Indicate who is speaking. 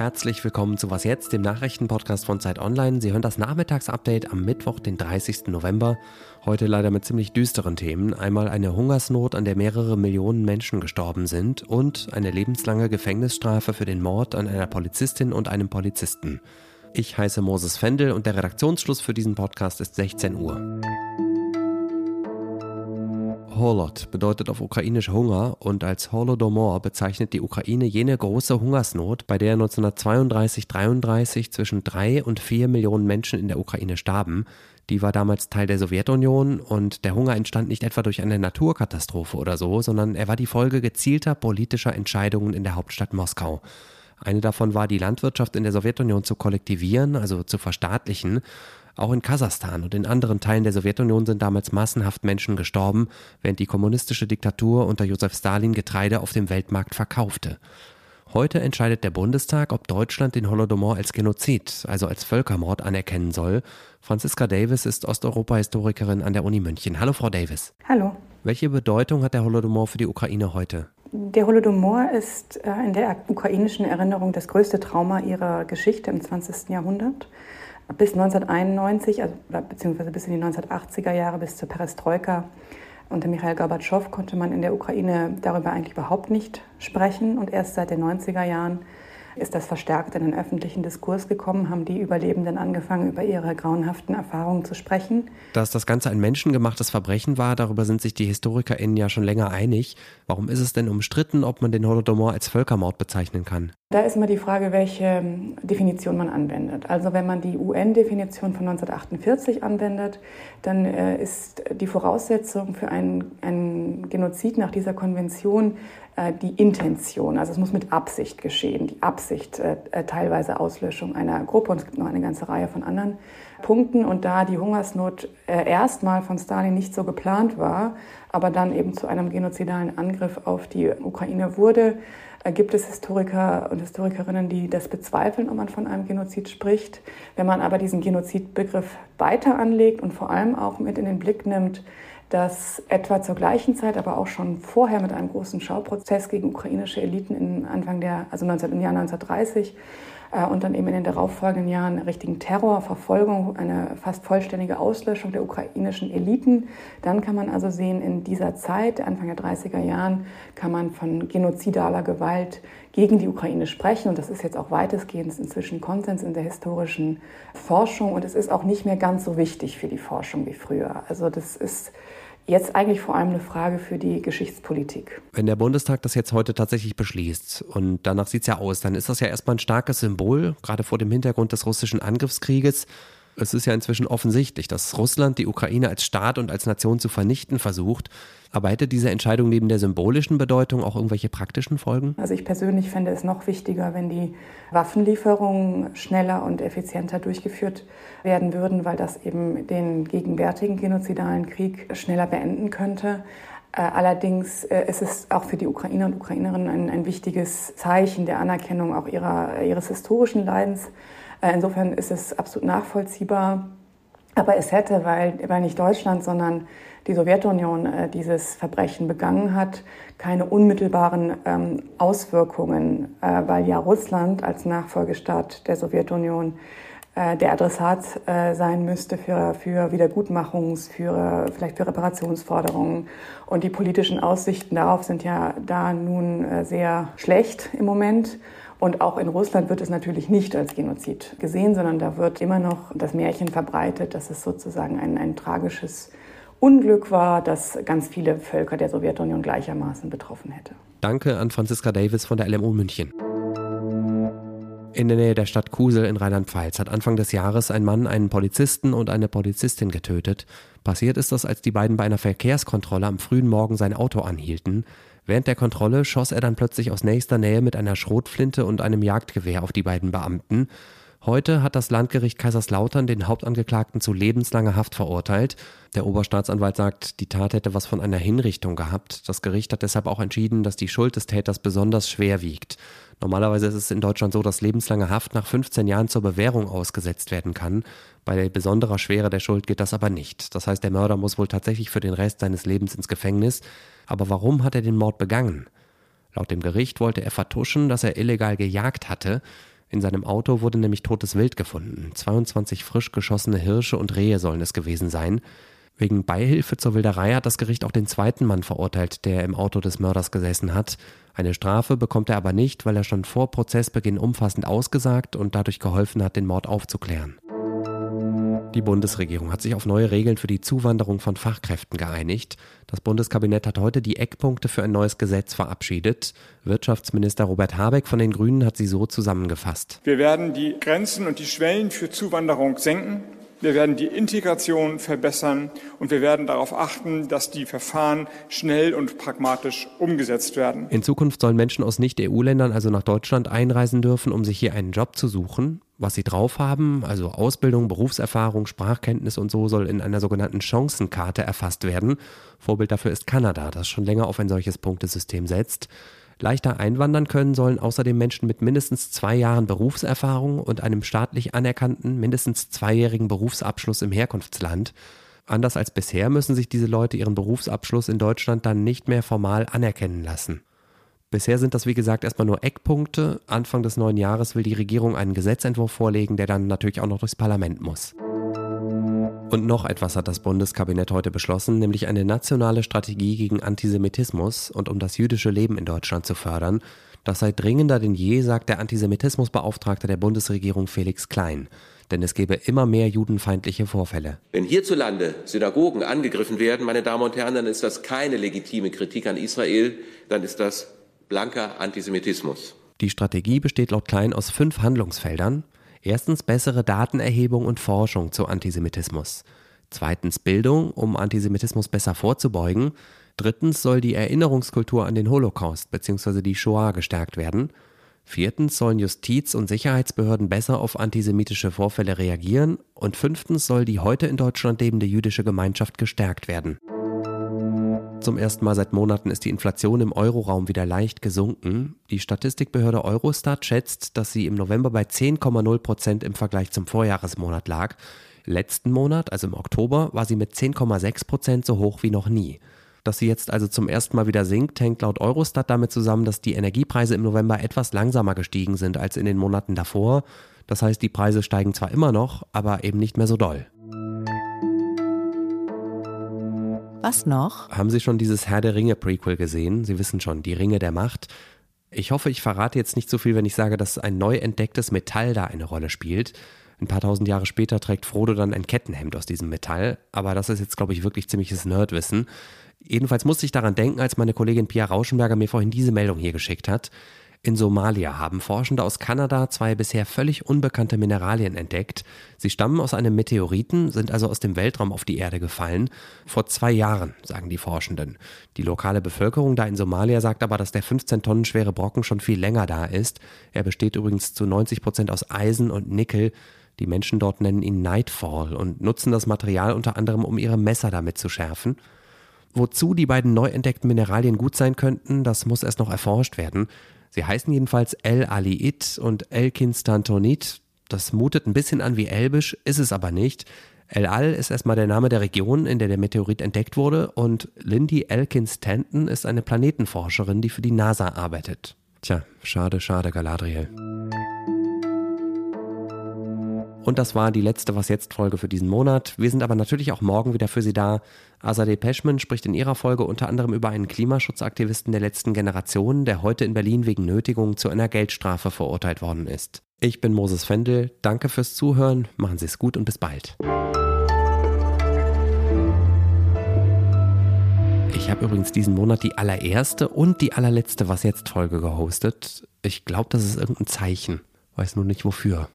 Speaker 1: Herzlich willkommen zu Was jetzt, dem Nachrichtenpodcast von Zeit Online. Sie hören das Nachmittagsupdate am Mittwoch, den 30. November. Heute leider mit ziemlich düsteren Themen. Einmal eine Hungersnot, an der mehrere Millionen Menschen gestorben sind und eine lebenslange Gefängnisstrafe für den Mord an einer Polizistin und einem Polizisten. Ich heiße Moses Fendel und der Redaktionsschluss für diesen Podcast ist 16 Uhr. Holod bedeutet auf ukrainisch Hunger und als Holodomor bezeichnet die Ukraine jene große Hungersnot, bei der 1932-33 zwischen drei und vier Millionen Menschen in der Ukraine starben. Die war damals Teil der Sowjetunion und der Hunger entstand nicht etwa durch eine Naturkatastrophe oder so, sondern er war die Folge gezielter politischer Entscheidungen in der Hauptstadt Moskau. Eine davon war, die Landwirtschaft in der Sowjetunion zu kollektivieren, also zu verstaatlichen. Auch in Kasachstan und in anderen Teilen der Sowjetunion sind damals massenhaft Menschen gestorben, während die kommunistische Diktatur unter Josef Stalin Getreide auf dem Weltmarkt verkaufte. Heute entscheidet der Bundestag, ob Deutschland den Holodomor als Genozid, also als Völkermord anerkennen soll. Franziska Davis ist Osteuropa-Historikerin an der Uni München. Hallo, Frau Davis.
Speaker 2: Hallo.
Speaker 1: Welche Bedeutung hat der Holodomor für die Ukraine heute?
Speaker 2: Der Holodomor ist äh, in der ukrainischen Erinnerung das größte Trauma ihrer Geschichte im 20. Jahrhundert. Bis 1991, also, beziehungsweise bis in die 1980er Jahre, bis zur Perestroika unter Michael Gorbatschow, konnte man in der Ukraine darüber eigentlich überhaupt nicht sprechen. Und erst seit den 90er Jahren ist das verstärkt in den öffentlichen Diskurs gekommen, haben die Überlebenden angefangen, über ihre grauenhaften Erfahrungen zu sprechen.
Speaker 1: Dass das Ganze ein menschengemachtes Verbrechen war, darüber sind sich die HistorikerInnen ja schon länger einig. Warum ist es denn umstritten, ob man den Holodomor als Völkermord bezeichnen kann?
Speaker 2: Da ist immer die Frage, welche ähm, Definition man anwendet. Also wenn man die UN-Definition von 1948 anwendet, dann äh, ist die Voraussetzung für einen, einen Genozid nach dieser Konvention die Intention. Also es muss mit Absicht geschehen. Die Absicht, äh, äh, teilweise Auslöschung einer Gruppe. Und es gibt noch eine ganze Reihe von anderen Punkten. Und da die Hungersnot äh, erstmal von Stalin nicht so geplant war, aber dann eben zu einem genozidalen Angriff auf die Ukraine wurde, gibt es Historiker und Historikerinnen, die das bezweifeln, ob man von einem Genozid spricht. Wenn man aber diesen Genozidbegriff weiter anlegt und vor allem auch mit in den Blick nimmt, dass etwa zur gleichen Zeit, aber auch schon vorher mit einem großen Schauprozess gegen ukrainische Eliten in Anfang der, also 19, im Jahr 1930 äh, und dann eben in den darauffolgenden Jahren richtigen Terror, Verfolgung, eine fast vollständige Auslöschung der ukrainischen Eliten. Dann kann man also sehen, in dieser Zeit, Anfang der 30er Jahren, kann man von genozidaler Gewalt gegen die Ukraine sprechen. Und das ist jetzt auch weitestgehend inzwischen Konsens in der historischen Forschung. Und es ist auch nicht mehr ganz so wichtig für die Forschung wie früher. Also das ist jetzt eigentlich vor allem eine Frage für die Geschichtspolitik.
Speaker 1: Wenn der Bundestag das jetzt heute tatsächlich beschließt und danach sieht es ja aus, dann ist das ja erstmal ein starkes Symbol, gerade vor dem Hintergrund des russischen Angriffskrieges. Es ist ja inzwischen offensichtlich, dass Russland die Ukraine als Staat und als Nation zu vernichten versucht. Aber hätte diese Entscheidung neben der symbolischen Bedeutung auch irgendwelche praktischen Folgen?
Speaker 2: Also ich persönlich fände es noch wichtiger, wenn die Waffenlieferungen schneller und effizienter durchgeführt werden würden, weil das eben den gegenwärtigen genozidalen Krieg schneller beenden könnte. Äh, allerdings äh, ist es auch für die Ukrainer und Ukrainerinnen ein, ein wichtiges Zeichen der Anerkennung auch ihrer, ihres historischen Leidens. Äh, insofern ist es absolut nachvollziehbar. Aber es hätte, weil, weil nicht Deutschland, sondern die Sowjetunion äh, dieses Verbrechen begangen hat, keine unmittelbaren ähm, Auswirkungen, äh, weil ja Russland als Nachfolgestaat der Sowjetunion äh, der Adressat äh, sein müsste für, für Wiedergutmachungs-, für, vielleicht für Reparationsforderungen. Und die politischen Aussichten darauf sind ja da nun äh, sehr schlecht im Moment. Und auch in Russland wird es natürlich nicht als Genozid gesehen, sondern da wird immer noch das Märchen verbreitet, dass es sozusagen ein, ein tragisches Unglück war, das ganz viele Völker der Sowjetunion gleichermaßen betroffen hätte.
Speaker 1: Danke an Franziska Davis von der LMU München. In der Nähe der Stadt Kusel in Rheinland-Pfalz hat Anfang des Jahres ein Mann einen Polizisten und eine Polizistin getötet. Passiert ist das, als die beiden bei einer Verkehrskontrolle am frühen Morgen sein Auto anhielten. Während der Kontrolle schoss er dann plötzlich aus nächster Nähe mit einer Schrotflinte und einem Jagdgewehr auf die beiden Beamten. Heute hat das Landgericht Kaiserslautern den Hauptangeklagten zu lebenslanger Haft verurteilt. Der Oberstaatsanwalt sagt, die Tat hätte was von einer Hinrichtung gehabt. Das Gericht hat deshalb auch entschieden, dass die Schuld des Täters besonders schwer wiegt. Normalerweise ist es in Deutschland so, dass lebenslange Haft nach 15 Jahren zur Bewährung ausgesetzt werden kann. Bei besonderer Schwere der Schuld geht das aber nicht. Das heißt, der Mörder muss wohl tatsächlich für den Rest seines Lebens ins Gefängnis. Aber warum hat er den Mord begangen? Laut dem Gericht wollte er vertuschen, dass er illegal gejagt hatte. In seinem Auto wurde nämlich totes Wild gefunden. 22 frisch geschossene Hirsche und Rehe sollen es gewesen sein. Wegen Beihilfe zur Wilderei hat das Gericht auch den zweiten Mann verurteilt, der im Auto des Mörders gesessen hat. Eine Strafe bekommt er aber nicht, weil er schon vor Prozessbeginn umfassend ausgesagt und dadurch geholfen hat, den Mord aufzuklären. Die Bundesregierung hat sich auf neue Regeln für die Zuwanderung von Fachkräften geeinigt. Das Bundeskabinett hat heute die Eckpunkte für ein neues Gesetz verabschiedet. Wirtschaftsminister Robert Habeck von den Grünen hat sie so zusammengefasst.
Speaker 3: Wir werden die Grenzen und die Schwellen für Zuwanderung senken. Wir werden die Integration verbessern und wir werden darauf achten, dass die Verfahren schnell und pragmatisch umgesetzt werden.
Speaker 1: In Zukunft sollen Menschen aus Nicht-EU-Ländern also nach Deutschland einreisen dürfen, um sich hier einen Job zu suchen. Was sie drauf haben, also Ausbildung, Berufserfahrung, Sprachkenntnis und so, soll in einer sogenannten Chancenkarte erfasst werden. Vorbild dafür ist Kanada, das schon länger auf ein solches Punktesystem setzt. Leichter einwandern können sollen außerdem Menschen mit mindestens zwei Jahren Berufserfahrung und einem staatlich anerkannten mindestens zweijährigen Berufsabschluss im Herkunftsland. Anders als bisher müssen sich diese Leute ihren Berufsabschluss in Deutschland dann nicht mehr formal anerkennen lassen. Bisher sind das wie gesagt erstmal nur Eckpunkte. Anfang des neuen Jahres will die Regierung einen Gesetzentwurf vorlegen, der dann natürlich auch noch durchs Parlament muss. Und noch etwas hat das Bundeskabinett heute beschlossen, nämlich eine nationale Strategie gegen Antisemitismus und um das jüdische Leben in Deutschland zu fördern. Das sei dringender denn je, sagt der Antisemitismusbeauftragte der Bundesregierung Felix Klein. Denn es gebe immer mehr judenfeindliche Vorfälle.
Speaker 4: Wenn hierzulande Synagogen angegriffen werden, meine Damen und Herren, dann ist das keine legitime Kritik an Israel, dann ist das blanker Antisemitismus.
Speaker 1: Die Strategie besteht laut Klein aus fünf Handlungsfeldern. Erstens bessere Datenerhebung und Forschung zu Antisemitismus. Zweitens Bildung, um Antisemitismus besser vorzubeugen. Drittens soll die Erinnerungskultur an den Holocaust bzw. die Shoah gestärkt werden. Viertens sollen Justiz- und Sicherheitsbehörden besser auf antisemitische Vorfälle reagieren. Und fünftens soll die heute in Deutschland lebende jüdische Gemeinschaft gestärkt werden. Zum ersten Mal seit Monaten ist die Inflation im Euroraum wieder leicht gesunken. Die Statistikbehörde Eurostat schätzt, dass sie im November bei 10,0 Prozent im Vergleich zum Vorjahresmonat lag. Letzten Monat, also im Oktober, war sie mit 10,6 Prozent so hoch wie noch nie. Dass sie jetzt also zum ersten Mal wieder sinkt, hängt laut Eurostat damit zusammen, dass die Energiepreise im November etwas langsamer gestiegen sind als in den Monaten davor. Das heißt, die Preise steigen zwar immer noch, aber eben nicht mehr so doll.
Speaker 5: Was noch?
Speaker 1: Haben Sie schon dieses Herr der Ringe Prequel gesehen? Sie wissen schon, die Ringe der Macht. Ich hoffe, ich verrate jetzt nicht so viel, wenn ich sage, dass ein neu entdecktes Metall da eine Rolle spielt. Ein paar tausend Jahre später trägt Frodo dann ein Kettenhemd aus diesem Metall, aber das ist jetzt, glaube ich, wirklich ziemliches Nerdwissen. Jedenfalls musste ich daran denken, als meine Kollegin Pia Rauschenberger mir vorhin diese Meldung hier geschickt hat. In Somalia haben Forschende aus Kanada zwei bisher völlig unbekannte Mineralien entdeckt. Sie stammen aus einem Meteoriten, sind also aus dem Weltraum auf die Erde gefallen. Vor zwei Jahren, sagen die Forschenden. Die lokale Bevölkerung da in Somalia sagt aber, dass der 15 Tonnen schwere Brocken schon viel länger da ist. Er besteht übrigens zu 90 Prozent aus Eisen und Nickel. Die Menschen dort nennen ihn Nightfall und nutzen das Material unter anderem, um ihre Messer damit zu schärfen. Wozu die beiden neu entdeckten Mineralien gut sein könnten, das muss erst noch erforscht werden. Sie heißen jedenfalls El-Aliit und El-Kinstantonit. Das mutet ein bisschen an wie Elbisch, ist es aber nicht. El-Al ist erstmal der Name der Region, in der der Meteorit entdeckt wurde und Lindy Elkins Stanton ist eine Planetenforscherin, die für die NASA arbeitet. Tja, schade, schade, Galadriel. Und das war die letzte Was jetzt Folge für diesen Monat. Wir sind aber natürlich auch morgen wieder für Sie da. Azadeh Peschman spricht in ihrer Folge unter anderem über einen Klimaschutzaktivisten der letzten Generation, der heute in Berlin wegen Nötigung zu einer Geldstrafe verurteilt worden ist. Ich bin Moses Fendel. Danke fürs Zuhören. Machen Sie es gut und bis bald. Ich habe übrigens diesen Monat die allererste und die allerletzte Was jetzt Folge gehostet. Ich glaube, das ist irgendein Zeichen. Weiß nur nicht wofür.